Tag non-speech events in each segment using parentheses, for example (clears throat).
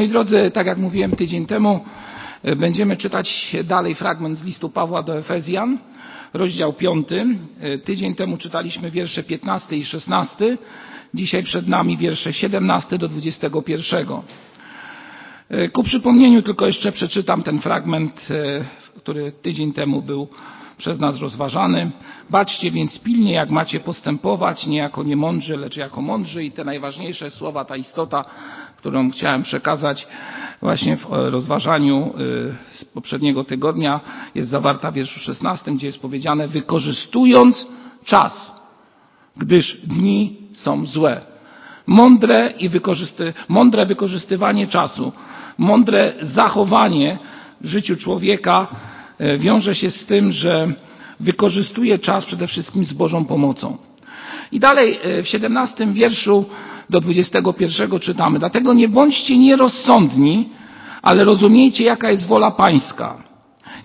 Moi drodzy, tak jak mówiłem tydzień temu, będziemy czytać dalej fragment z listu Pawła do Efezjan, rozdział 5. Tydzień temu czytaliśmy wiersze 15 i 16. Dzisiaj przed nami wiersze 17 do 21. Ku przypomnieniu tylko jeszcze przeczytam ten fragment, który tydzień temu był przez nas rozważany. Baczcie więc pilnie, jak macie postępować, nie jako niemądrzy, lecz jako mądrzy. I te najważniejsze słowa, ta istota, którą chciałem przekazać właśnie w rozważaniu z poprzedniego tygodnia, jest zawarta w wierszu 16, gdzie jest powiedziane, wykorzystując czas, gdyż dni są złe. Mądre, i wykorzysty, mądre wykorzystywanie czasu, mądre zachowanie w życiu człowieka wiąże się z tym, że wykorzystuje czas przede wszystkim z Bożą pomocą. I dalej w 17 wierszu do 21 czytamy. Dlatego nie bądźcie nierozsądni, ale rozumiejcie, jaka jest wola pańska.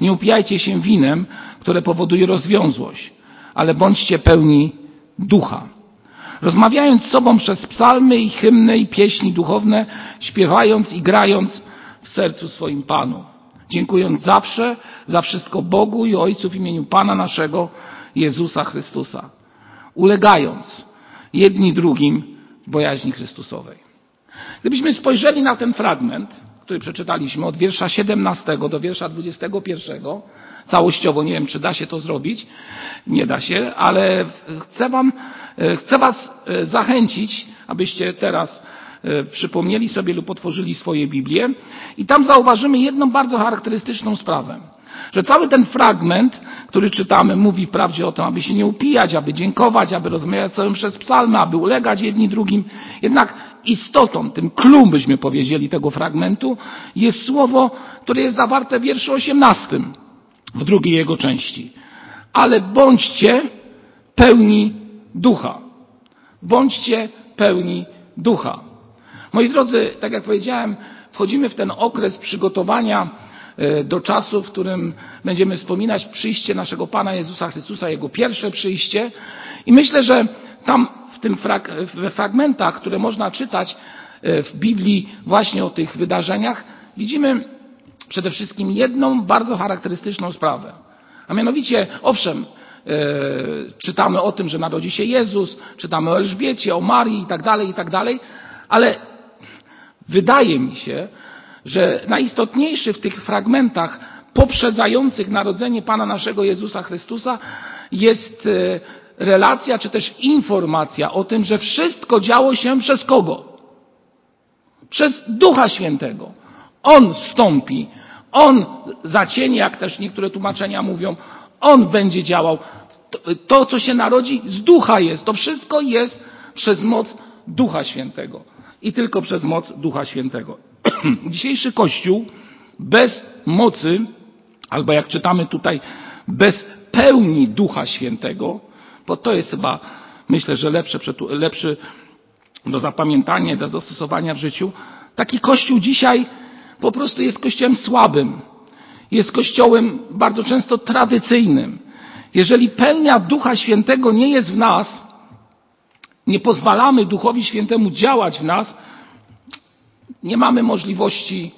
Nie upijajcie się winem, które powoduje rozwiązłość, ale bądźcie pełni ducha. Rozmawiając z sobą przez psalmy i hymny i pieśni duchowne, śpiewając i grając w sercu swoim Panu. Dziękując zawsze za wszystko Bogu i Ojcu w imieniu Pana naszego Jezusa Chrystusa. Ulegając jedni drugim bojaźni Chrystusowej. Gdybyśmy spojrzeli na ten fragment, który przeczytaliśmy od wiersza 17 do wiersza 21, całościowo, nie wiem czy da się to zrobić, nie da się, ale chcę wam, chcę was zachęcić, abyście teraz przypomnieli sobie lub otworzyli swoje Biblię i tam zauważymy jedną bardzo charakterystyczną sprawę. Że cały ten fragment, który czytamy, mówi wprawdzie o tym, aby się nie upijać, aby dziękować, aby rozmawiać sobie przez psalmy, aby ulegać jedni drugim. Jednak istotą, tym klum byśmy powiedzieli tego fragmentu, jest słowo, które jest zawarte w wierszu 18, w drugiej jego części. Ale bądźcie pełni ducha. Bądźcie pełni ducha. Moi drodzy, tak jak powiedziałem, wchodzimy w ten okres przygotowania do czasu, w którym będziemy wspominać przyjście naszego Pana Jezusa Chrystusa, Jego pierwsze przyjście. I myślę, że tam w tym frag w fragmentach, które można czytać w Biblii właśnie o tych wydarzeniach, widzimy przede wszystkim jedną bardzo charakterystyczną sprawę. A mianowicie, owszem, czytamy o tym, że narodzi się Jezus, czytamy o Elżbiecie, o Marii i tak dalej, i tak dalej, ale wydaje mi się, że najistotniejszy w tych fragmentach poprzedzających narodzenie Pana naszego Jezusa Chrystusa jest relacja, czy też informacja o tym, że wszystko działo się przez kogo? Przez Ducha Świętego. On stąpi, On zacieni, jak też niektóre tłumaczenia mówią, On będzie działał. To, to, co się narodzi, z Ducha jest. To wszystko jest przez moc Ducha Świętego. I tylko przez moc Ducha Świętego. (clears throat) Dzisiejszy Kościół bez mocy, albo jak czytamy tutaj, bez pełni Ducha Świętego, bo to jest chyba, myślę, że lepsze, lepszy do zapamiętania, do zastosowania w życiu. Taki Kościół dzisiaj po prostu jest Kościołem słabym. Jest Kościołem bardzo często tradycyjnym. Jeżeli pełnia Ducha Świętego nie jest w nas, nie pozwalamy Duchowi Świętemu działać w nas, nie mamy możliwości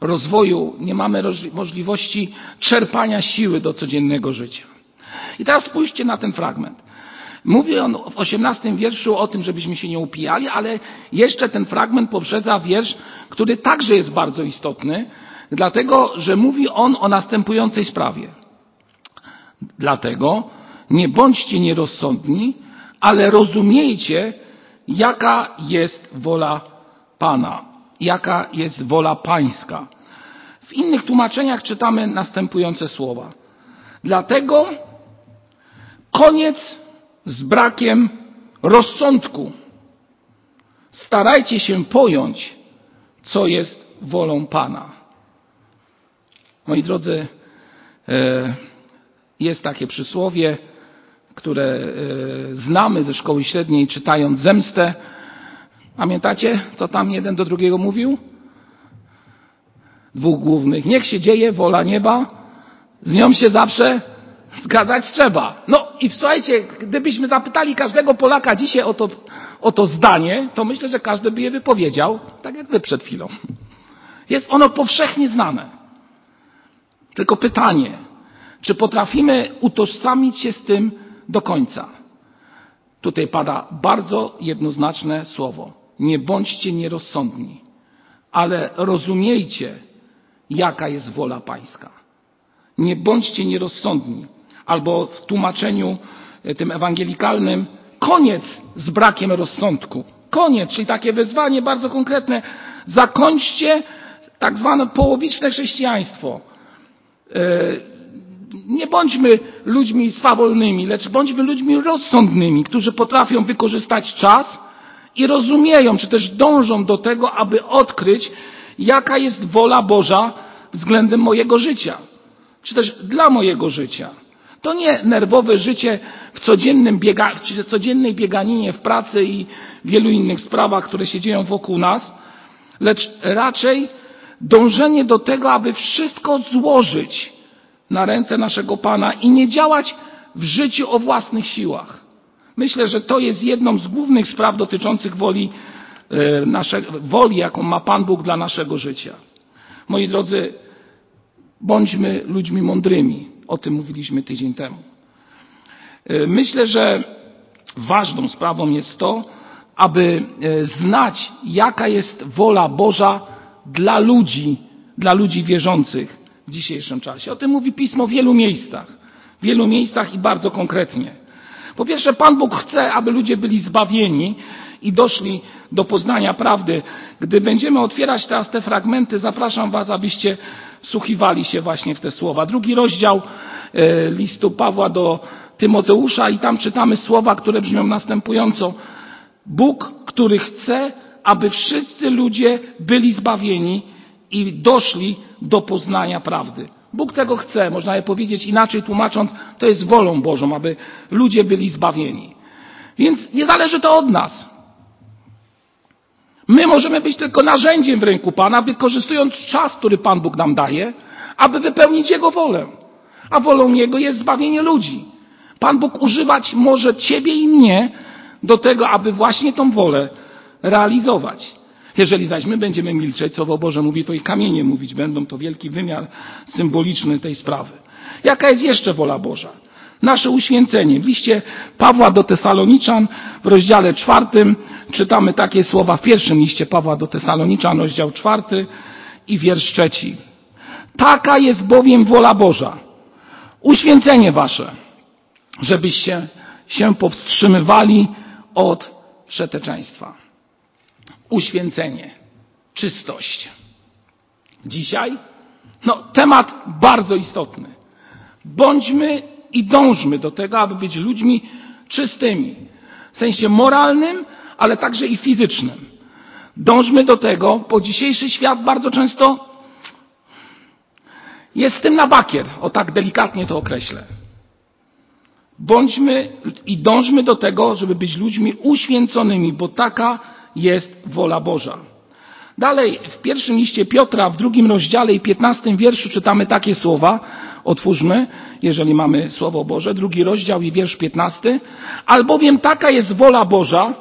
rozwoju, nie mamy możliwości czerpania siły do codziennego życia. I teraz spójrzcie na ten fragment. Mówi on w osiemnastym wierszu o tym, żebyśmy się nie upijali, ale jeszcze ten fragment poprzedza wiersz, który także jest bardzo istotny, dlatego, że mówi on o następującej sprawie. Dlatego nie bądźcie nierozsądni, ale rozumiejcie, jaka jest wola Pana, jaka jest wola Pańska. W innych tłumaczeniach czytamy następujące słowa. Dlatego koniec z brakiem rozsądku. Starajcie się pojąć, co jest wolą Pana. Moi drodzy, jest takie przysłowie, które znamy ze szkoły średniej, czytając zemstę. Pamiętacie, co tam jeden do drugiego mówił? Dwóch głównych. Niech się dzieje wola nieba, z nią się zawsze zgadzać trzeba. No i słuchajcie, gdybyśmy zapytali każdego Polaka dzisiaj o to, o to zdanie, to myślę, że każdy by je wypowiedział, tak jak wy przed chwilą. Jest ono powszechnie znane. Tylko pytanie, czy potrafimy utożsamić się z tym do końca? Tutaj pada bardzo jednoznaczne słowo. Nie bądźcie nierozsądni, ale rozumiejcie, jaka jest wola Pańska. Nie bądźcie nierozsądni. Albo w tłumaczeniu e, tym ewangelikalnym, koniec z brakiem rozsądku. Koniec, czyli takie wezwanie bardzo konkretne. Zakończcie tak zwane połowiczne chrześcijaństwo. Nie bądźmy ludźmi swawolnymi, lecz bądźmy ludźmi rozsądnymi, którzy potrafią wykorzystać czas i rozumieją, czy też dążą do tego, aby odkryć, jaka jest wola Boża względem mojego życia, czy też dla mojego życia. To nie nerwowe życie w, codziennym biega, w codziennej bieganinie w pracy i wielu innych sprawach, które się dzieją wokół nas, lecz raczej dążenie do tego, aby wszystko złożyć na ręce naszego Pana i nie działać w życiu o własnych siłach. Myślę, że to jest jedną z głównych spraw dotyczących woli, e, nasze, woli jaką ma Pan Bóg dla naszego życia. Moi drodzy, bądźmy ludźmi mądrymi. O tym mówiliśmy tydzień temu. E, myślę, że ważną sprawą jest to, aby e, znać, jaka jest wola Boża dla ludzi, dla ludzi wierzących dzisiejszym czasie. O tym mówi Pismo w wielu miejscach. W wielu miejscach i bardzo konkretnie. Po pierwsze, Pan Bóg chce, aby ludzie byli zbawieni i doszli do poznania prawdy. Gdy będziemy otwierać teraz te fragmenty, zapraszam Was, abyście wsłuchiwali się właśnie w te słowa. Drugi rozdział e, listu Pawła do Tymoteusza i tam czytamy słowa, które brzmią następująco. Bóg, który chce, aby wszyscy ludzie byli zbawieni i doszli do poznania prawdy. Bóg tego chce, można je powiedzieć inaczej tłumacząc, to jest wolą Bożą, aby ludzie byli zbawieni. Więc nie zależy to od nas. My możemy być tylko narzędziem w ręku Pana, wykorzystując czas, który Pan Bóg nam daje, aby wypełnić Jego wolę. A wolą Jego jest zbawienie ludzi. Pan Bóg używać może Ciebie i mnie do tego, aby właśnie tą wolę realizować. Jeżeli zaś my będziemy milczeć, co Boże mówi, to i kamienie mówić będą. To wielki wymiar symboliczny tej sprawy. Jaka jest jeszcze wola Boża? Nasze uświęcenie. W liście Pawła do Tesaloniczan w rozdziale czwartym czytamy takie słowa w pierwszym liście Pawła do Tesaloniczan, rozdział czwarty i wiersz trzeci. Taka jest bowiem wola Boża. Uświęcenie wasze, żebyście się powstrzymywali od przeteczeństwa uświęcenie, czystość. Dzisiaj, no, temat bardzo istotny. Bądźmy i dążmy do tego, aby być ludźmi czystymi. W sensie moralnym, ale także i fizycznym. Dążmy do tego, bo dzisiejszy świat bardzo często jest z tym na bakier, o tak delikatnie to określę. Bądźmy i dążmy do tego, żeby być ludźmi uświęconymi, bo taka jest wola Boża. Dalej w pierwszym liście Piotra, w drugim rozdziale i piętnastym wierszu czytamy takie słowa. Otwórzmy, jeżeli mamy Słowo Boże, drugi rozdział i wiersz piętnasty. Albowiem taka jest wola Boża,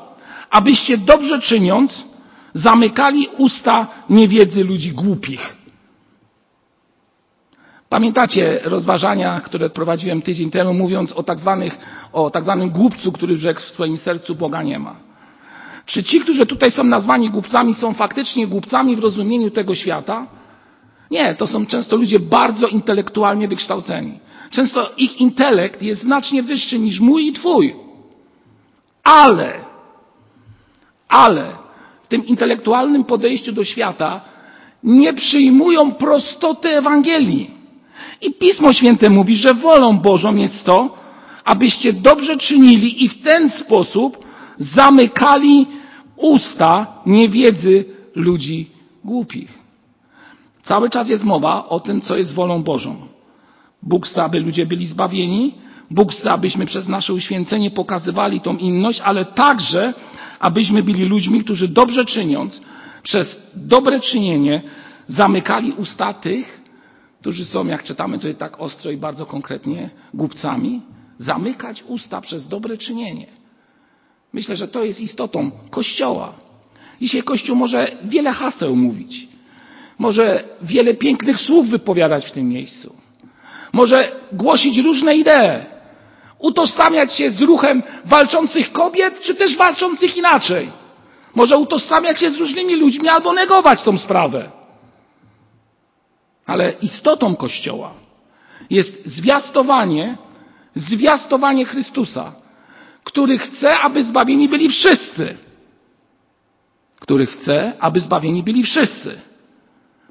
abyście dobrze czyniąc, zamykali usta niewiedzy ludzi głupich. Pamiętacie rozważania, które prowadziłem tydzień temu, mówiąc o tak, zwanych, o tak zwanym głupcu, który rzekł w swoim sercu Boga nie ma. Czy ci, którzy tutaj są nazwani głupcami, są faktycznie głupcami w rozumieniu tego świata? Nie, to są często ludzie bardzo intelektualnie wykształceni. Często ich intelekt jest znacznie wyższy niż mój i twój. Ale, ale w tym intelektualnym podejściu do świata nie przyjmują prostoty Ewangelii. I Pismo Święte mówi, że wolą Bożą jest to, abyście dobrze czynili i w ten sposób zamykali usta niewiedzy ludzi głupich. Cały czas jest mowa o tym, co jest wolą Bożą. Bóg chce, aby ludzie byli zbawieni, Bóg chce, abyśmy przez nasze uświęcenie pokazywali tą inność, ale także, abyśmy byli ludźmi, którzy dobrze czyniąc, przez dobre czynienie zamykali usta tych, którzy są, jak czytamy tutaj tak ostro i bardzo konkretnie, głupcami. Zamykać usta przez dobre czynienie. Myślę, że to jest istotą Kościoła. Dzisiaj Kościół może wiele haseł mówić. może wiele pięknych słów wypowiadać w tym miejscu. Może głosić różne idee. Utożsamiać się z ruchem walczących kobiet, czy też walczących inaczej. Może utożsamiać się z różnymi ludźmi albo negować tą sprawę. Ale istotą Kościoła jest zwiastowanie, zwiastowanie Chrystusa, który chce, aby zbawieni byli wszyscy. Który chce, aby zbawieni byli wszyscy.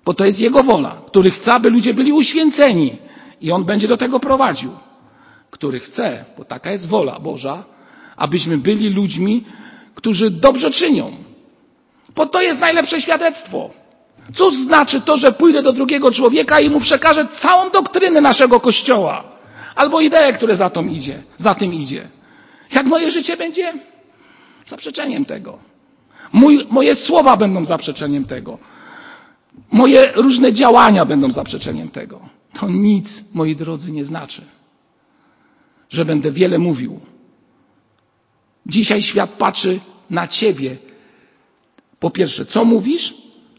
Bo to jest Jego wola. Który chce, aby ludzie byli uświęceni. I On będzie do tego prowadził. Który chce, bo taka jest wola Boża, abyśmy byli ludźmi, którzy dobrze czynią. Bo to jest najlepsze świadectwo. Cóż znaczy to, że pójdę do drugiego człowieka i mu przekażę całą doktrynę naszego Kościoła? Albo ideę, które za, idzie, za tym idzie. Jak moje życie będzie zaprzeczeniem tego. Mój, moje słowa będą zaprzeczeniem tego. Moje różne działania będą zaprzeczeniem tego. To nic, moi drodzy, nie znaczy, że będę wiele mówił. Dzisiaj świat patrzy na ciebie. Po pierwsze, co mówisz,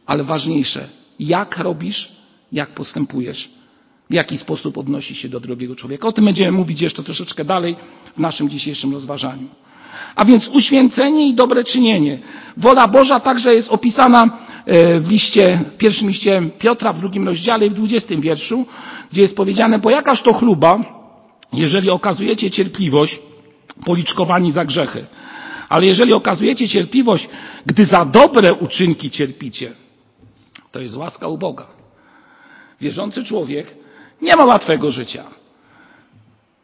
ale ważniejsze, jak robisz, jak postępujesz, w jaki sposób odnosisz się do drugiego człowieka. O tym będziemy mówić jeszcze troszeczkę dalej w naszym dzisiejszym rozważaniu. A więc uświęcenie i dobre czynienie. Wola Boża także jest opisana e, w liście, w pierwszym liście Piotra, w drugim rozdziale i w dwudziestym wierszu, gdzie jest powiedziane, bo jakaż to chluba, jeżeli okazujecie cierpliwość, policzkowani za grzechy. Ale jeżeli okazujecie cierpliwość, gdy za dobre uczynki cierpicie, to jest łaska u Boga. Wierzący człowiek nie ma łatwego życia.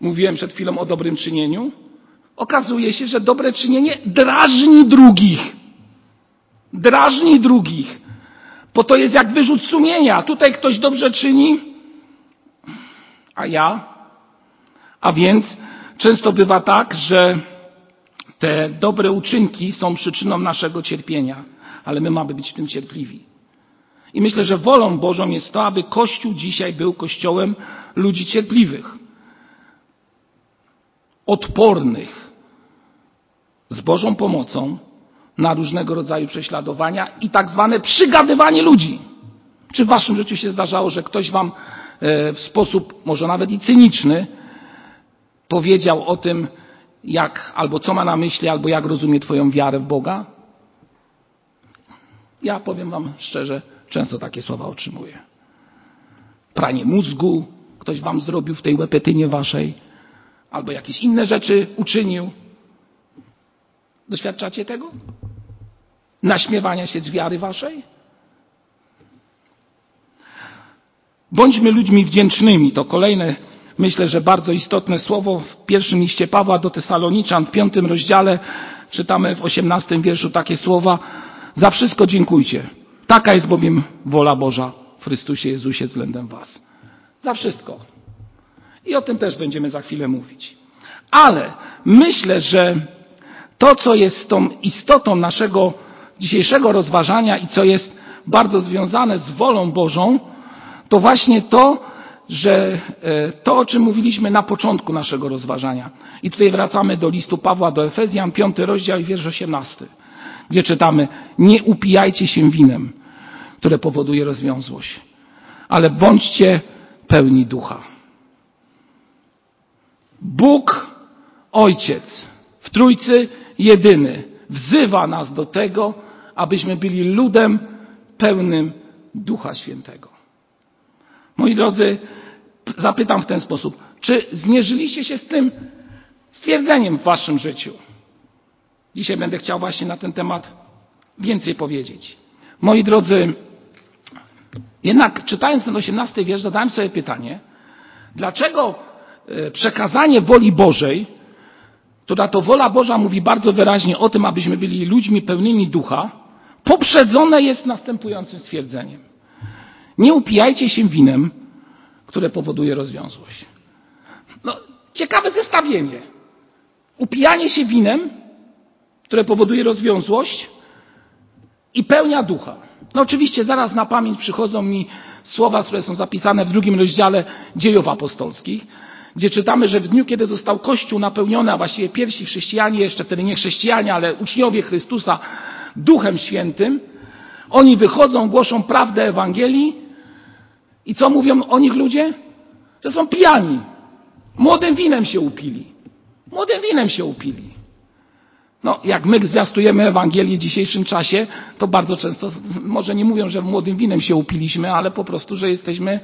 Mówiłem przed chwilą o dobrym czynieniu. Okazuje się, że dobre czynienie drażni drugich. Drażni drugich. Bo to jest jak wyrzut sumienia. Tutaj ktoś dobrze czyni, a ja. A więc często bywa tak, że te dobre uczynki są przyczyną naszego cierpienia, ale my mamy być w tym cierpliwi. I myślę, że wolą Bożą jest to, aby Kościół dzisiaj był Kościołem ludzi cierpliwych, odpornych, z Bożą pomocą na różnego rodzaju prześladowania i tak zwane przygadywanie ludzi. Czy w waszym życiu się zdarzało, że ktoś wam e, w sposób może nawet i cyniczny powiedział o tym, jak, albo co ma na myśli, albo jak rozumie Twoją wiarę w Boga? Ja powiem Wam szczerze, często takie słowa otrzymuję. Pranie mózgu ktoś Wam zrobił w tej łepetynie Waszej, albo jakieś inne rzeczy uczynił. Doświadczacie tego? Naśmiewania się z wiary Waszej? Bądźmy ludźmi wdzięcznymi. To kolejne myślę, że bardzo istotne słowo w pierwszym liście Pawła do Tesaloniczan w piątym rozdziale czytamy w osiemnastym wierszu takie słowa za wszystko dziękujcie. Taka jest bowiem wola Boża w Chrystusie Jezusie względem was. Za wszystko. I o tym też będziemy za chwilę mówić. Ale myślę, że to, co jest tą istotą naszego dzisiejszego rozważania i co jest bardzo związane z wolą Bożą, to właśnie to, że e, to, o czym mówiliśmy na początku naszego rozważania, i tutaj wracamy do listu Pawła do Efezjan, piąty rozdział i wiersz osiemnasty, gdzie czytamy, nie upijajcie się winem, które powoduje rozwiązłość, ale bądźcie pełni ducha. Bóg, Ojciec, w Trójcy jedyny, wzywa nas do tego, abyśmy byli ludem pełnym Ducha Świętego. Moi drodzy, zapytam w ten sposób, czy zmierzyliście się z tym stwierdzeniem w waszym życiu? Dzisiaj będę chciał właśnie na ten temat więcej powiedzieć. Moi drodzy, jednak czytając ten osiemnasty wiersz zadałem sobie pytanie, dlaczego e, przekazanie woli Bożej, która to wola Boża mówi bardzo wyraźnie o tym, abyśmy byli ludźmi pełnymi ducha, poprzedzone jest następującym stwierdzeniem. Nie upijajcie się winem, które powoduje rozwiązłość. No, ciekawe zestawienie. Upijanie się winem, które powoduje rozwiązłość i pełnia ducha. No oczywiście zaraz na pamięć przychodzą mi słowa, które są zapisane w drugim rozdziale dziejów apostolskich, gdzie czytamy, że w dniu, kiedy został Kościół napełniony, a właściwie pierwsi chrześcijanie, jeszcze wtedy nie chrześcijanie, ale uczniowie Chrystusa, Duchem Świętym, Oni wychodzą, głoszą prawdę Ewangelii i co mówią o nich ludzie? Że są pijani. Młodym winem się upili. Młodym winem się upili. No, jak my zwiastujemy Ewangelię w dzisiejszym czasie, to bardzo często, może nie mówią, że młodym winem się upiliśmy, ale po prostu, że jesteśmy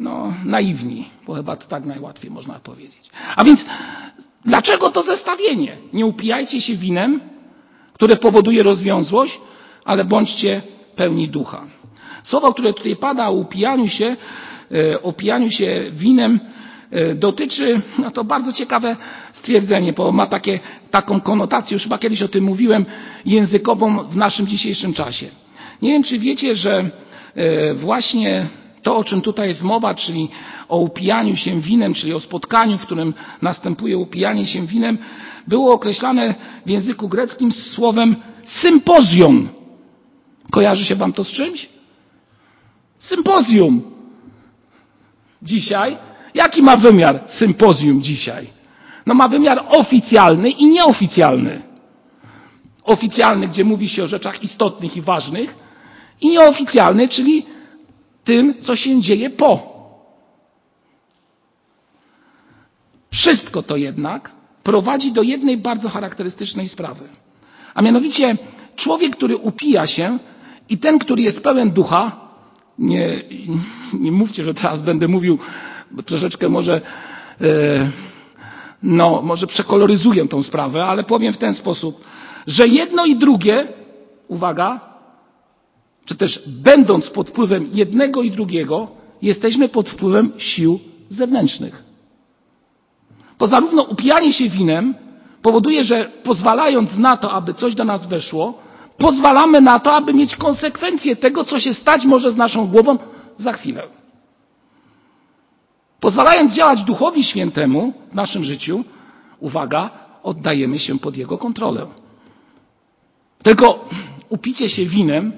no, naiwni, bo chyba to tak najłatwiej można powiedzieć. A więc dlaczego to zestawienie? Nie upijajcie się winem, które powoduje rozwiązłość, ale bądźcie pełni ducha. Słowo, które tutaj pada o upijaniu się, e, o pijaniu się winem, dotyczy, no to bardzo ciekawe stwierdzenie, bo ma takie, taką konotację, już chyba kiedyś o tym mówiłem, językową w naszym dzisiejszym czasie. Nie wiem, czy wiecie, że e, właśnie to, o czym tutaj jest mowa, czyli o upijaniu się winem, czyli o spotkaniu, w którym następuje upijanie się winem, było określane w języku greckim słowem sympozjon. Kojarzy się wam to z czymś? Sympozjum. Dzisiaj. Jaki ma wymiar sympozjum dzisiaj? No ma wymiar oficjalny i nieoficjalny. Oficjalny, gdzie mówi się o rzeczach istotnych i ważnych, i nieoficjalny, czyli tym, co się dzieje po. Wszystko to jednak prowadzi do jednej bardzo charakterystycznej sprawy. A mianowicie człowiek, który upija się i ten, który jest pełen ducha, nie, nie mówcie, że teraz będę mówił troszeczkę może, e, no, może przekoloryzuję tą sprawę, ale powiem w ten sposób, że jedno i drugie, uwaga, czy też będąc pod wpływem jednego i drugiego, jesteśmy pod wpływem sił zewnętrznych. To zarówno upijanie się winem powoduje, że pozwalając na to, aby coś do nas weszło, pozwalamy na to, aby mieć konsekwencje tego, co się stać może z naszą głową za chwilę. Pozwalając działać Duchowi Świętemu w naszym życiu, uwaga, oddajemy się pod Jego kontrolę. Tylko upicie się winem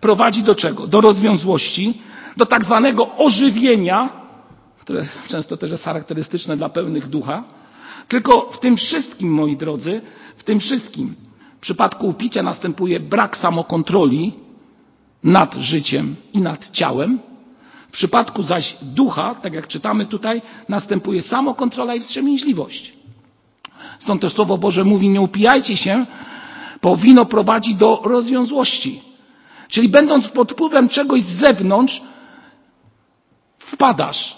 prowadzi do czego? Do rozwiązłości, do tak zwanego ożywienia, które często też jest charakterystyczne dla pełnych ducha. Tylko w tym wszystkim, moi drodzy, w tym wszystkim w przypadku upicia następuje brak samokontroli nad życiem i nad ciałem. W przypadku zaś ducha, tak jak czytamy tutaj, następuje samokontrola i wstrzemięźliwość. Stąd też Słowo Boże mówi, nie upijajcie się, bo wino prowadzi do rozwiązłości. Czyli będąc pod wpływem czegoś z zewnątrz, wpadasz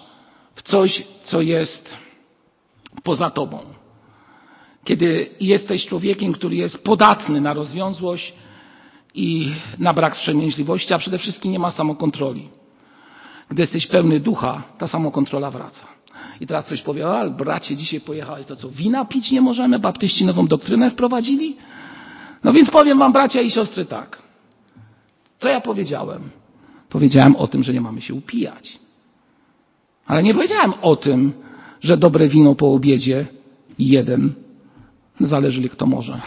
w coś, co jest poza tobą. Kiedy jesteś człowiekiem, który jest podatny na rozwiązłość i na brak wstrzemięźliwości, a przede wszystkim nie ma samokontroli. Gdy jesteś pełny ducha, ta samokontrola wraca. I teraz coś powie, ale bracie, dzisiaj pojechałeś, to co, wina pić nie możemy? Baptyści nową doktrynę wprowadzili? No więc powiem wam, bracia i siostry, tak. Co ja powiedziałem? Powiedziałem o tym, że nie mamy się upijać. Ale nie powiedziałem o tym, że dobre wino po obiedzie jeden, zależy kto może.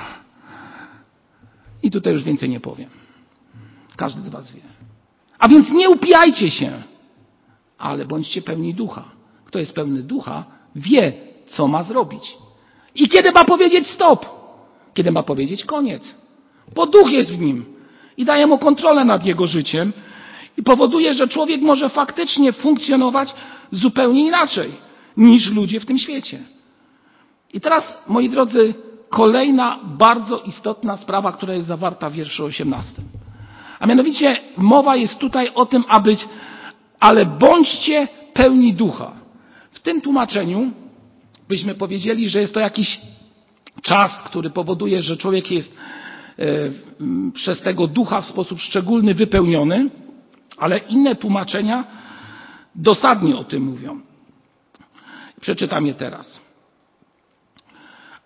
I tutaj już więcej nie powiem. Każdy z Was wie. A więc nie upijajcie się, ale bądźcie pełni ducha. Kto jest pełny ducha, wie, co ma zrobić. I kiedy ma powiedzieć stop, kiedy ma powiedzieć koniec. Bo duch jest w nim i daje mu kontrolę nad jego życiem i powoduje, że człowiek może faktycznie funkcjonować zupełnie inaczej niż ludzie w tym świecie. I teraz, moi drodzy, kolejna bardzo istotna sprawa, która jest zawarta w wierszu 18. A mianowicie mowa jest tutaj o tym, aby, ale bądźcie pełni ducha. W tym tłumaczeniu byśmy powiedzieli, że jest to jakiś czas, który powoduje, że człowiek jest e, przez tego ducha w sposób szczególny wypełniony, ale inne tłumaczenia dosadnie o tym mówią. Przeczytam je teraz.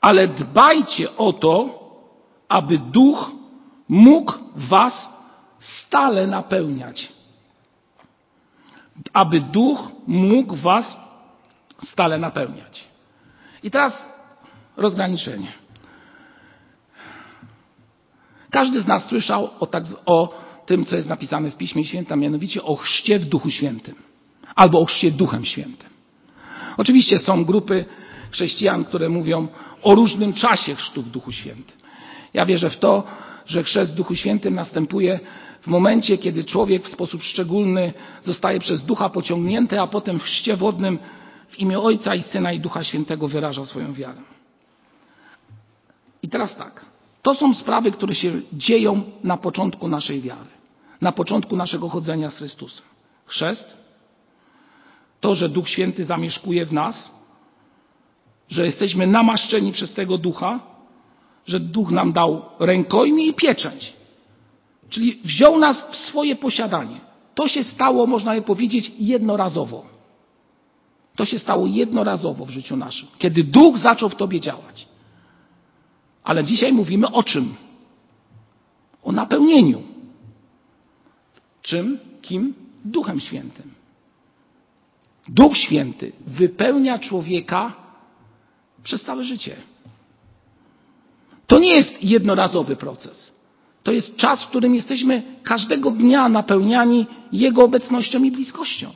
Ale dbajcie o to, aby duch mógł was stale napełniać. Aby duch mógł was stale napełniać. I teraz rozgraniczenie. Każdy z nas słyszał o, tak, o tym, co jest napisane w Piśmie Świętym, mianowicie o chrzcie w Duchu Świętym albo o chrzcie Duchem Świętym. Oczywiście są grupy chrześcijan, które mówią o różnym czasie chrztu w Duchu Świętym. Ja wierzę w to, że chrzest w Duchu Świętym następuje w momencie, kiedy człowiek w sposób szczególny zostaje przez ducha pociągnięty, a potem w chrzcie wodnym w imię Ojca i Syna i Ducha Świętego wyraża swoją wiarę. I teraz tak. To są sprawy, które się dzieją na początku naszej wiary, na początku naszego chodzenia z Chrystusem. Chrzest, to, że Duch Święty zamieszkuje w nas, że jesteśmy namaszczeni przez tego Ducha, że Duch nam dał rękojmi i pieczęć. Czyli wziął nas w swoje posiadanie. To się stało, można by powiedzieć, jednorazowo. To się stało jednorazowo w życiu naszym, kiedy Duch zaczął w tobie działać. Ale dzisiaj mówimy o czym? O napełnieniu. Czym? Kim? Duchem Świętym. Duch Święty wypełnia człowieka przez całe życie. To nie jest jednorazowy proces. To jest czas, w którym jesteśmy każdego dnia napełniani Jego obecnością i bliskością.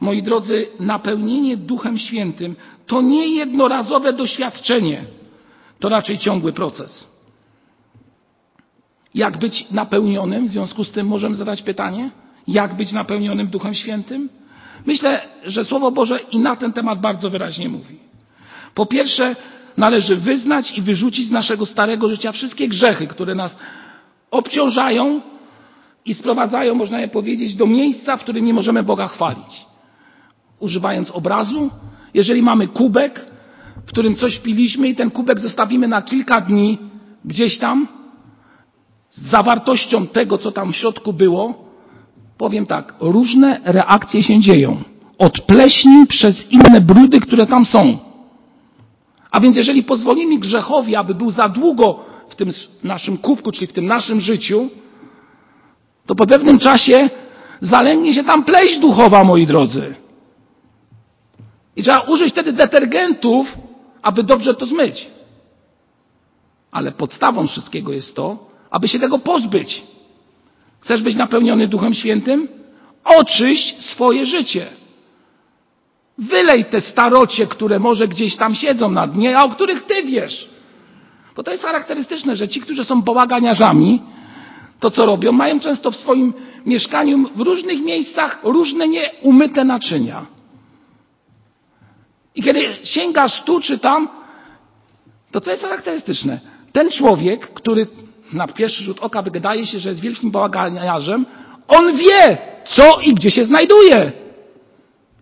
Moi drodzy, napełnienie Duchem Świętym to nie jednorazowe doświadczenie, to raczej ciągły proces. Jak być napełnionym? W związku z tym możemy zadać pytanie, jak być napełnionym Duchem Świętym? Myślę, że Słowo Boże i na ten temat bardzo wyraźnie mówi. Po pierwsze, należy wyznać i wyrzucić z naszego starego życia wszystkie grzechy, które nas obciążają i sprowadzają, można je powiedzieć, do miejsca, w którym nie możemy Boga chwalić. Używając obrazu, jeżeli mamy kubek, w którym coś piliśmy i ten kubek zostawimy na kilka dni gdzieś tam, z zawartością tego, co tam w środku było, powiem tak, różne reakcje się dzieją. Od pleśni przez inne brudy, które tam są. A więc jeżeli pozwolimy grzechowi, aby był za długo w tym naszym kubku, czyli w tym naszym życiu, to po pewnym czasie zalęgnie się tam pleść duchowa, moi drodzy. I trzeba użyć wtedy detergentów, aby dobrze to zmyć. Ale podstawą wszystkiego jest to, aby się tego pozbyć. Chcesz być napełniony Duchem Świętym? Oczyść swoje życie. Wylej te starocie, które może gdzieś tam siedzą na dnie, a o których ty wiesz. Bo to jest charakterystyczne, że ci, którzy są bałaganiarzami, to co robią, mają często w swoim mieszkaniu w różnych miejscach różne nieumyte naczynia. I kiedy sięgasz tu czy tam, to co jest charakterystyczne? Ten człowiek, który na pierwszy rzut oka wydaje się, że jest wielkim bałaganiarzem, on wie, co i gdzie się znajduje.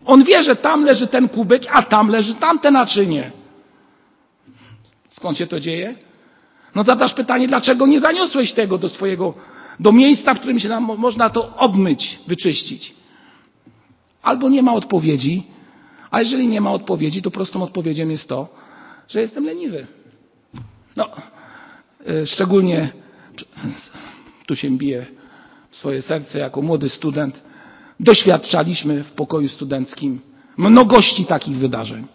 On wie, że tam leży ten kubek, a tam leży tamte naczynie. Skąd się to dzieje? No zadasz pytanie, dlaczego nie zaniosłeś tego do swojego, do miejsca, w którym się nam można to obmyć, wyczyścić. Albo nie ma odpowiedzi, a jeżeli nie ma odpowiedzi, to prostą odpowiedzią jest to, że jestem leniwy. No, y, szczególnie tu się bije swoje serce jako młody student doświadczaliśmy w pokoju studenckim mnogości takich wydarzeń.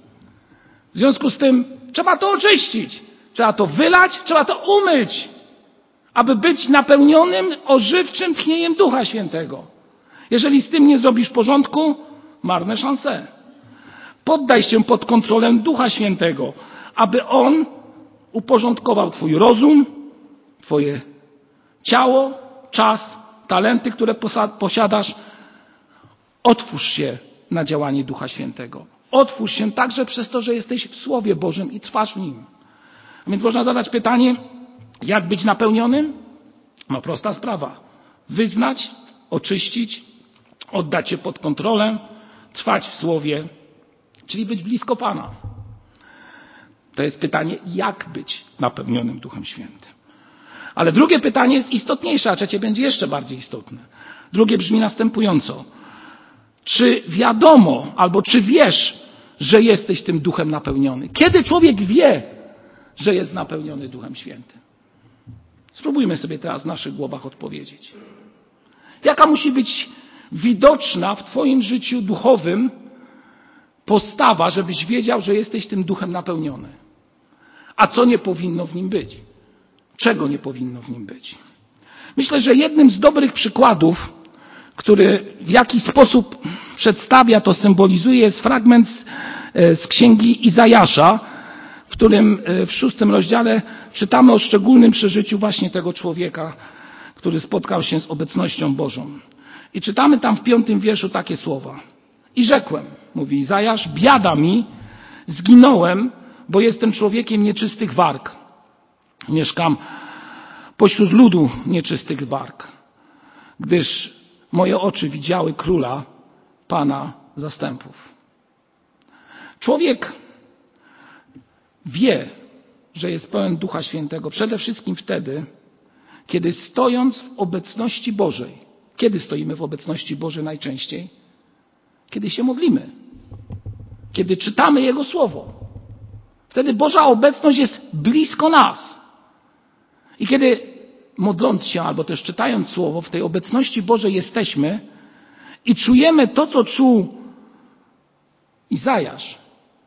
W związku z tym trzeba to oczyścić, trzeba to wylać, trzeba to umyć, aby być napełnionym ożywczym tchnieniem Ducha Świętego. Jeżeli z tym nie zrobisz porządku, marne szanse. Poddaj się pod kontrolę Ducha Świętego, aby On uporządkował Twój rozum, Twoje ciało, czas, talenty, które posiadasz, Otwórz się na działanie Ducha Świętego. Otwórz się także przez to, że jesteś w Słowie Bożym i trwasz w nim. A więc można zadać pytanie, jak być napełnionym? No prosta sprawa. Wyznać, oczyścić, oddać się pod kontrolę, trwać w Słowie, czyli być blisko Pana. To jest pytanie, jak być napełnionym Duchem Świętym. Ale drugie pytanie jest istotniejsze, a trzecie będzie jeszcze bardziej istotne. Drugie brzmi następująco. Czy wiadomo, albo czy wiesz, że jesteś tym duchem napełniony? Kiedy człowiek wie, że jest napełniony Duchem Świętym? Spróbujmy sobie teraz w naszych głowach odpowiedzieć. Jaka musi być widoczna w Twoim życiu duchowym postawa, żebyś wiedział, że jesteś tym duchem napełniony? A co nie powinno w nim być? Czego nie powinno w nim być? Myślę, że jednym z dobrych przykładów który w jakiś sposób przedstawia to, symbolizuje, jest fragment z, e, z księgi Izajasza, w którym e, w szóstym rozdziale czytamy o szczególnym przeżyciu właśnie tego człowieka, który spotkał się z obecnością Bożą. I czytamy tam w piątym wierszu takie słowa. I rzekłem, mówi Izajasz, biada mi, zginąłem, bo jestem człowiekiem nieczystych warg. Mieszkam pośród ludu nieczystych warg, gdyż moje oczy widziały króla, pana zastępów. Człowiek wie, że jest pełen Ducha Świętego przede wszystkim wtedy, kiedy stojąc w obecności Bożej, kiedy stoimy w obecności Bożej najczęściej? Kiedy się modlimy, kiedy czytamy Jego Słowo. Wtedy Boża obecność jest blisko nas. I kiedy modląc się albo też czytając Słowo, w tej obecności Bożej jesteśmy i czujemy to, co czuł Izajasz,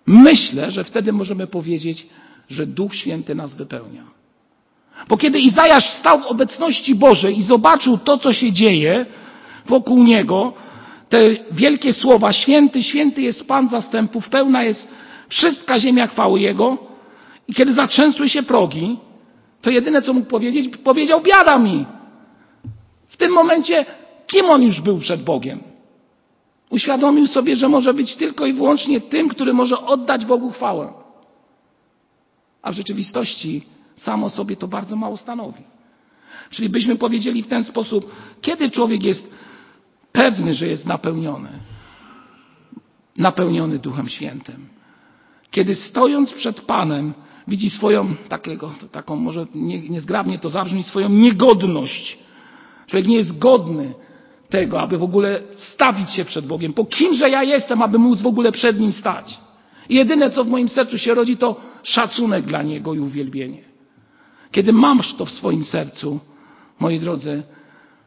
myślę, że wtedy możemy powiedzieć, że Duch Święty nas wypełnia. Bo kiedy Izajasz stał w obecności Bożej i zobaczył to, co się dzieje wokół niego, te wielkie słowa, święty, święty jest Pan zastępów, pełna jest wszystka ziemia chwały Jego, i kiedy zatrzęsły się progi, to jedyne, co mógł powiedzieć, powiedział biada mi. W tym momencie, kim on już był przed Bogiem? Uświadomił sobie, że może być tylko i wyłącznie tym, który może oddać Bogu chwałę. A w rzeczywistości samo sobie to bardzo mało stanowi. Czyli byśmy powiedzieli w ten sposób, kiedy człowiek jest pewny, że jest napełniony, napełniony Duchem Świętym. Kiedy stojąc przed Panem widzi swoją, takiego, taką może nie, niezgrabnie to zabrzmi, swoją niegodność. Człowiek nie jest godny tego, aby w ogóle stawić się przed Bogiem. Po kimże ja jestem, aby móc w ogóle przed Nim stać? I jedyne, co w moim sercu się rodzi, to szacunek dla Niego i uwielbienie. Kiedy masz to w swoim sercu, moi drodzy,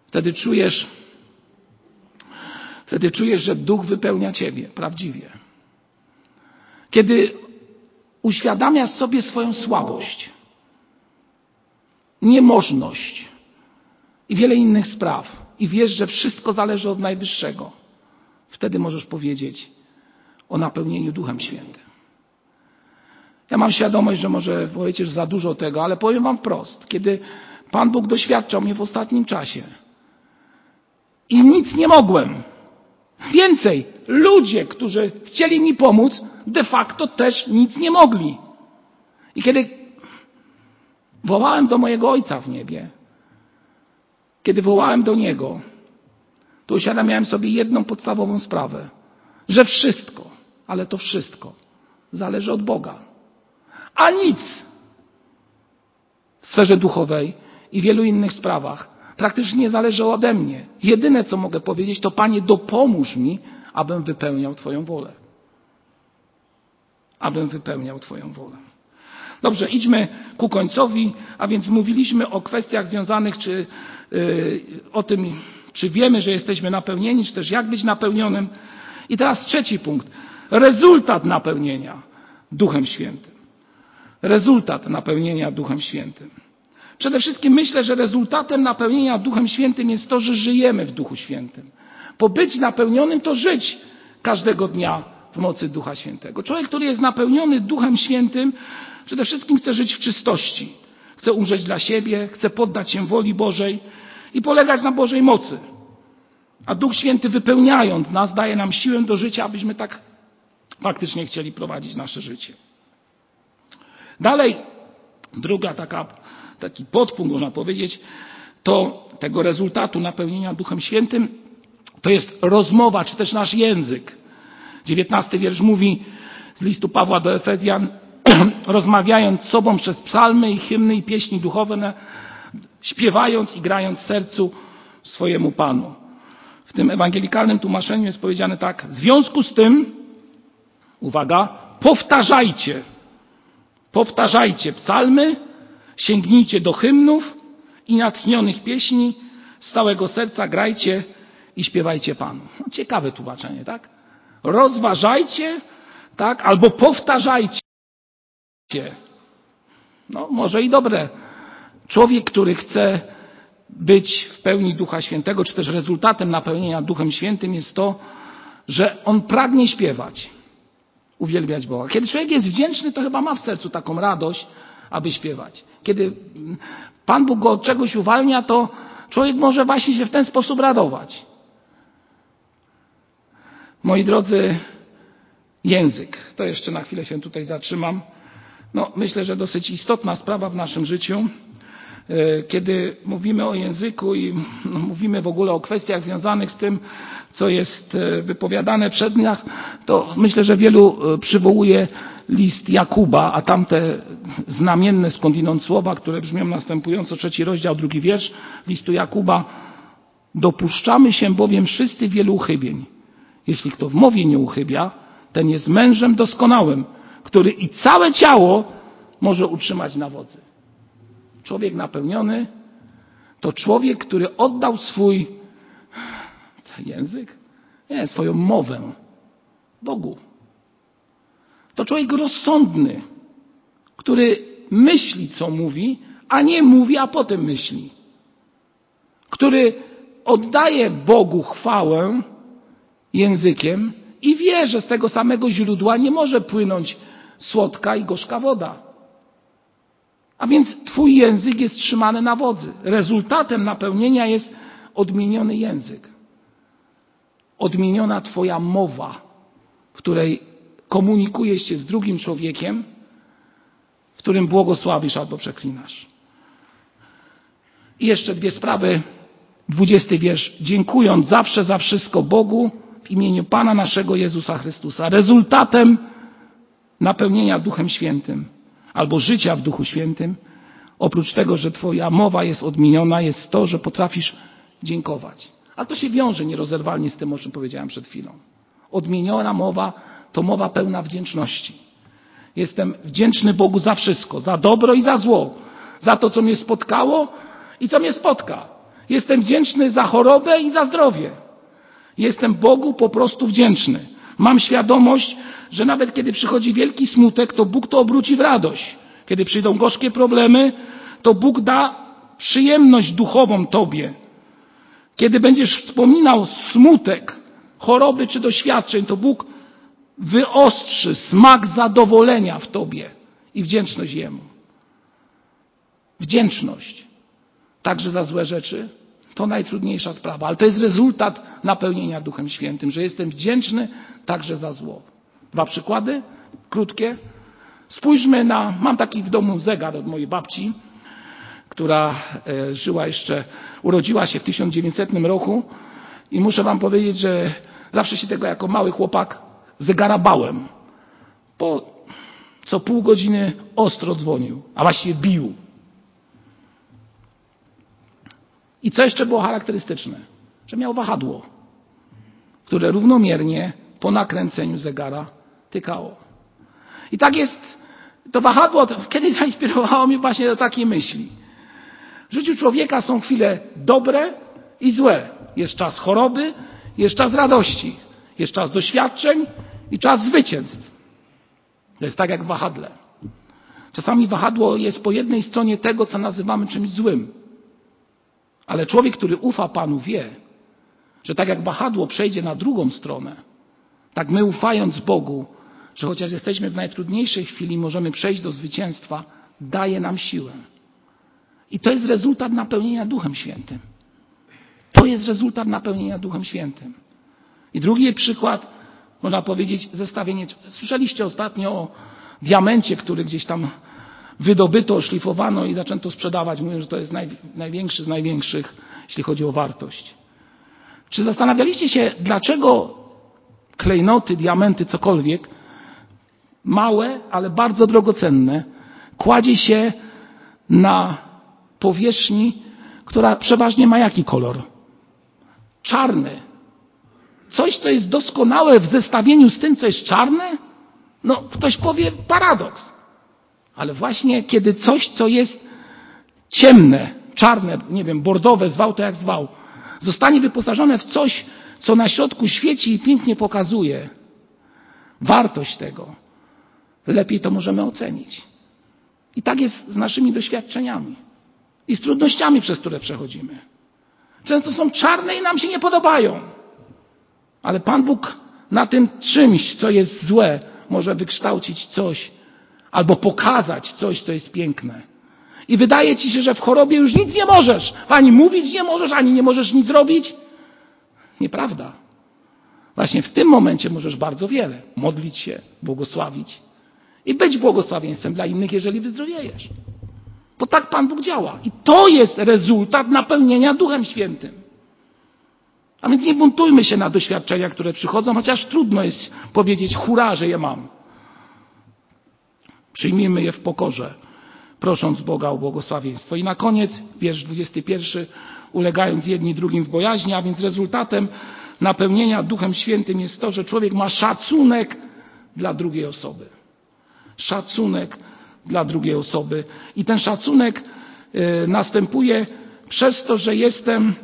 wtedy czujesz, wtedy czujesz, że duch wypełnia Ciebie prawdziwie. Kiedy uświadamiasz sobie swoją słabość, niemożność i wiele innych spraw i wiesz, że wszystko zależy od Najwyższego, wtedy możesz powiedzieć o napełnieniu Duchem Świętym. Ja mam świadomość, że może powiecie, że za dużo tego, ale powiem Wam wprost. Kiedy Pan Bóg doświadczał mnie w ostatnim czasie i nic nie mogłem. Więcej, ludzie, którzy chcieli mi pomóc, de facto też nic nie mogli. I kiedy wołałem do mojego Ojca w niebie, kiedy wołałem do Niego, to uświadamiałem sobie jedną podstawową sprawę, że wszystko, ale to wszystko zależy od Boga a nic w sferze duchowej i wielu innych sprawach praktycznie nie zależy ode mnie. Jedyne, co mogę powiedzieć, to Panie, dopomóż mi, abym wypełniał Twoją wolę. Abym wypełniał Twoją wolę. Dobrze, idźmy ku końcowi, a więc mówiliśmy o kwestiach związanych, czy yy, o tym, czy wiemy, że jesteśmy napełnieni, czy też jak być napełnionym. I teraz trzeci punkt. Rezultat napełnienia Duchem Świętym rezultat napełnienia Duchem Świętym. Przede wszystkim myślę, że rezultatem napełnienia Duchem Świętym jest to, że żyjemy w Duchu Świętym. Bo być napełnionym to żyć każdego dnia w mocy Ducha Świętego. Człowiek, który jest napełniony Duchem Świętym, przede wszystkim chce żyć w czystości. Chce umrzeć dla siebie, chce poddać się woli Bożej i polegać na Bożej mocy. A Duch Święty wypełniając nas daje nam siłę do życia, abyśmy tak faktycznie chcieli prowadzić nasze życie. Dalej, druga taka, taki podpunkt, można powiedzieć, to tego rezultatu napełnienia Duchem Świętym, to jest rozmowa, czy też nasz język. Dziewiętnasty wiersz mówi z listu Pawła do Efezjan, (clears throat) rozmawiając z sobą przez psalmy i hymny i pieśni duchowe, śpiewając i grając sercu swojemu Panu. W tym ewangelikalnym tłumaczeniu jest powiedziane tak, w związku z tym, uwaga, powtarzajcie Powtarzajcie psalmy, sięgnijcie do hymnów i natchnionych pieśni, z całego serca grajcie i śpiewajcie Panu. No, ciekawe tłumaczenie, tak? Rozważajcie, tak? Albo powtarzajcie. No, może i dobre. Człowiek, który chce być w pełni Ducha Świętego, czy też rezultatem napełnienia Duchem Świętym jest to, że on pragnie śpiewać uwielbiać Boga. Kiedy człowiek jest wdzięczny, to chyba ma w sercu taką radość, aby śpiewać. Kiedy Pan Bóg go od czegoś uwalnia, to człowiek może właśnie się w ten sposób radować. Moi drodzy, język. To jeszcze na chwilę się tutaj zatrzymam. No, myślę, że dosyć istotna sprawa w naszym życiu. E, kiedy mówimy o języku i no, mówimy w ogóle o kwestiach związanych z tym, co jest e, wypowiadane przed nas, to myślę, że wielu e, przywołuje list Jakuba, a tamte znamienne skądinąd słowa, które brzmią następująco, trzeci rozdział, drugi wiersz listu Jakuba. Dopuszczamy się bowiem wszyscy wielu uchybień. Jeśli kto w mowie nie uchybia, ten jest mężem doskonałym, który i całe ciało może utrzymać na wodzy. Człowiek napełniony to człowiek, który oddał swój język, nie, swoją mowę Bogu. To człowiek rozsądny, który myśli, co mówi, a nie mówi, a potem myśli. Który oddaje Bogu chwałę językiem i wie, że z tego samego źródła nie może płynąć słodka i gorzka woda. A więc Twój język jest trzymany na wodzy. Rezultatem napełnienia jest odmieniony język. Odmieniona Twoja mowa, w której komunikujesz się z drugim człowiekiem, w którym błogosławisz albo przeklinasz. I jeszcze dwie sprawy. Dwudziesty wiersz. Dziękując zawsze za wszystko Bogu w imieniu Pana naszego Jezusa Chrystusa. Rezultatem napełnienia Duchem Świętym albo życia w Duchu Świętym, oprócz tego, że Twoja mowa jest odmieniona, jest to, że potrafisz dziękować. Ale to się wiąże nierozerwalnie z tym, o czym powiedziałem przed chwilą. Odmieniona mowa to mowa pełna wdzięczności. Jestem wdzięczny Bogu za wszystko, za dobro i za zło, za to, co mnie spotkało i co mnie spotka. Jestem wdzięczny za chorobę i za zdrowie. Jestem Bogu po prostu wdzięczny. Mam świadomość, że nawet kiedy przychodzi wielki smutek, to Bóg to obróci w radość. Kiedy przyjdą gorzkie problemy, to Bóg da przyjemność duchową Tobie. Kiedy będziesz wspominał smutek, choroby czy doświadczeń, to Bóg wyostrzy smak zadowolenia w Tobie i wdzięczność Jemu. Wdzięczność. Także za złe rzeczy, to najtrudniejsza sprawa, ale to jest rezultat napełnienia Duchem Świętym, że jestem wdzięczny także za zło. Dwa przykłady, krótkie. Spójrzmy na, mam taki w domu zegar od mojej babci, która e, żyła jeszcze, urodziła się w 1900 roku i muszę wam powiedzieć, że zawsze się tego jako mały chłopak zegara bałem. Po co pół godziny ostro dzwonił, a właściwie bił. I co jeszcze było charakterystyczne? Że miał wahadło, które równomiernie po nakręceniu zegara tykało. I tak jest, to wahadło to kiedyś (laughs) zainspirowało mnie właśnie do takiej myśli. W życiu człowieka są chwile dobre i złe. Jest czas choroby, jest czas radości, jest czas doświadczeń i czas zwycięstw. To jest tak jak wahadle. Czasami wahadło jest po jednej stronie tego, co nazywamy czymś złym. Ale człowiek, który ufa Panu, wie, że tak jak wahadło przejdzie na drugą stronę, tak my ufając Bogu, że chociaż jesteśmy w najtrudniejszej chwili, możemy przejść do zwycięstwa, daje nam siłę. I to jest rezultat napełnienia Duchem Świętym. To jest rezultat napełnienia Duchem Świętym. I drugi przykład, można powiedzieć, zestawienie. Słyszeliście ostatnio o diamencie, który gdzieś tam wydobyto, szlifowano i zaczęto sprzedawać. Mówią, że to jest naj, największy z największych, jeśli chodzi o wartość. Czy zastanawialiście się, dlaczego klejnoty, diamenty, cokolwiek, małe, ale bardzo drogocenne, kładzie się na powierzchni, która przeważnie ma jaki kolor? Czarny. Coś, co jest doskonałe w zestawieniu z tym, co jest czarne? No, ktoś powie paradoks. Ale właśnie kiedy coś, co jest ciemne, czarne, nie wiem, bordowe, zwał to jak zwał, zostanie wyposażone w coś, co na środku świeci i pięknie pokazuje wartość tego, lepiej to możemy ocenić. I tak jest z naszymi doświadczeniami i z trudnościami, przez które przechodzimy. Często są czarne i nam się nie podobają. Ale Pan Bóg na tym czymś, co jest złe, może wykształcić coś albo pokazać coś, co jest piękne. I wydaje ci się, że w chorobie już nic nie możesz. Ani mówić nie możesz, ani nie możesz nic robić. Nieprawda. Właśnie w tym momencie możesz bardzo wiele. Modlić się, błogosławić i być błogosławieństwem dla innych, jeżeli wyzdrowiejesz. Bo tak Pan Bóg działa. I to jest rezultat napełnienia Duchem Świętym. A więc nie buntujmy się na doświadczenia, które przychodzą, chociaż trudno jest powiedzieć hura, że je mam. Przyjmijmy je w pokorze, prosząc Boga o błogosławieństwo. I na koniec, wiersz 21, ulegając jedni drugim w bojaźni, a więc rezultatem napełnienia Duchem Świętym jest to, że człowiek ma szacunek dla drugiej osoby. Szacunek dla drugiej osoby. I ten szacunek y, następuje przez to, że jestem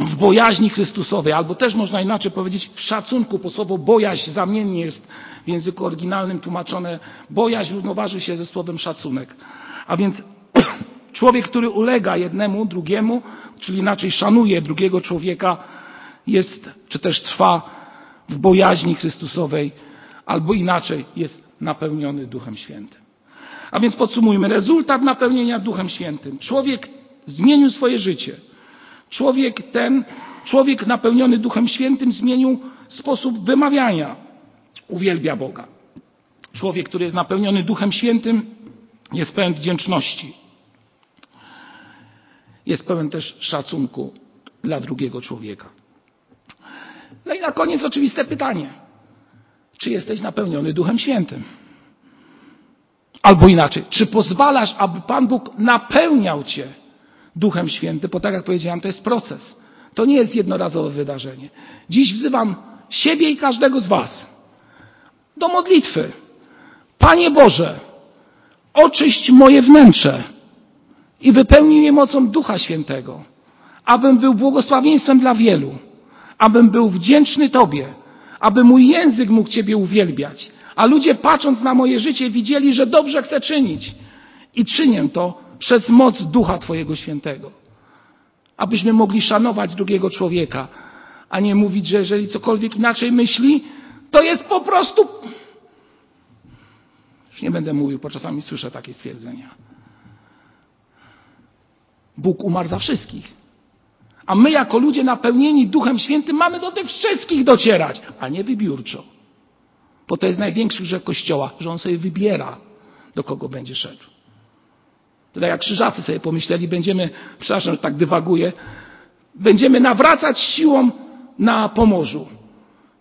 w bojaźni Chrystusowej, albo też można inaczej powiedzieć w szacunku, bo słowo bojaźń zamiennie jest w języku oryginalnym tłumaczone. Bojaźń równoważy się ze słowem szacunek. A więc (clears throat) człowiek, który ulega jednemu, drugiemu, czyli inaczej szanuje drugiego człowieka, jest, czy też trwa w bojaźni Chrystusowej, albo inaczej jest napełniony Duchem Świętym. A więc podsumujmy. Rezultat napełnienia Duchem Świętym. Człowiek zmienił swoje życie. Człowiek ten, człowiek napełniony Duchem Świętym zmienił sposób wymawiania. Uwielbia Boga. Człowiek, który jest napełniony Duchem Świętym, jest pełen wdzięczności. Jest pełen też szacunku dla drugiego człowieka. No i na koniec oczywiste pytanie. Czy jesteś napełniony Duchem Świętym? Albo inaczej, czy pozwalasz, aby Pan Bóg napełniał Cię Duchem Świętym? Bo tak jak powiedziałem, to jest proces. To nie jest jednorazowe wydarzenie. Dziś wzywam siebie i każdego z Was do modlitwy. Panie Boże, oczyść moje wnętrze i wypełnij je mocą Ducha Świętego, abym był błogosławieństwem dla wielu, abym był wdzięczny Tobie, aby mój język mógł Ciebie uwielbiać, a ludzie patrząc na moje życie widzieli, że dobrze chcę czynić i czynię to przez moc Ducha Twojego Świętego. Abyśmy mogli szanować drugiego człowieka, a nie mówić, że jeżeli cokolwiek inaczej myśli, to jest po prostu. Już nie będę mówił, bo czasami słyszę takie stwierdzenia. Bóg umarł za wszystkich. A my, jako ludzie napełnieni Duchem Świętym, mamy do tych wszystkich docierać, a nie wybiórczo. Bo to jest największy grzech Kościoła, że on sobie wybiera, do kogo będzie szedł. Tutaj jak krzyżacy sobie pomyśleli, będziemy, przepraszam, że tak dywaguję, będziemy nawracać siłą na Pomorzu.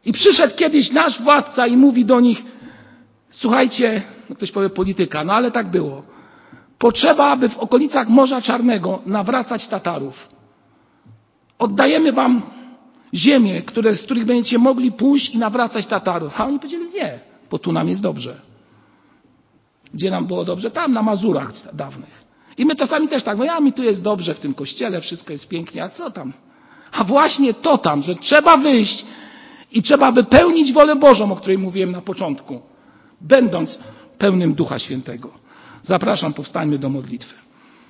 I przyszedł kiedyś nasz władca i mówi do nich, słuchajcie, no ktoś powie polityka, no ale tak było. Potrzeba, aby w okolicach Morza Czarnego nawracać Tatarów. Oddajemy wam ziemię, które, z których będziecie mogli pójść i nawracać Tatarów. A oni powiedzieli nie, bo tu nam jest dobrze. Gdzie nam było dobrze? Tam, na Mazurach dawnych. I my czasami też tak, no ja mi tu jest dobrze w tym kościele, wszystko jest pięknie, a co tam? A właśnie to tam, że trzeba wyjść i trzeba wypełnić wolę Bożą, o której mówiłem na początku, będąc pełnym Ducha Świętego. Zapraszam, powstańmy do modlitwy.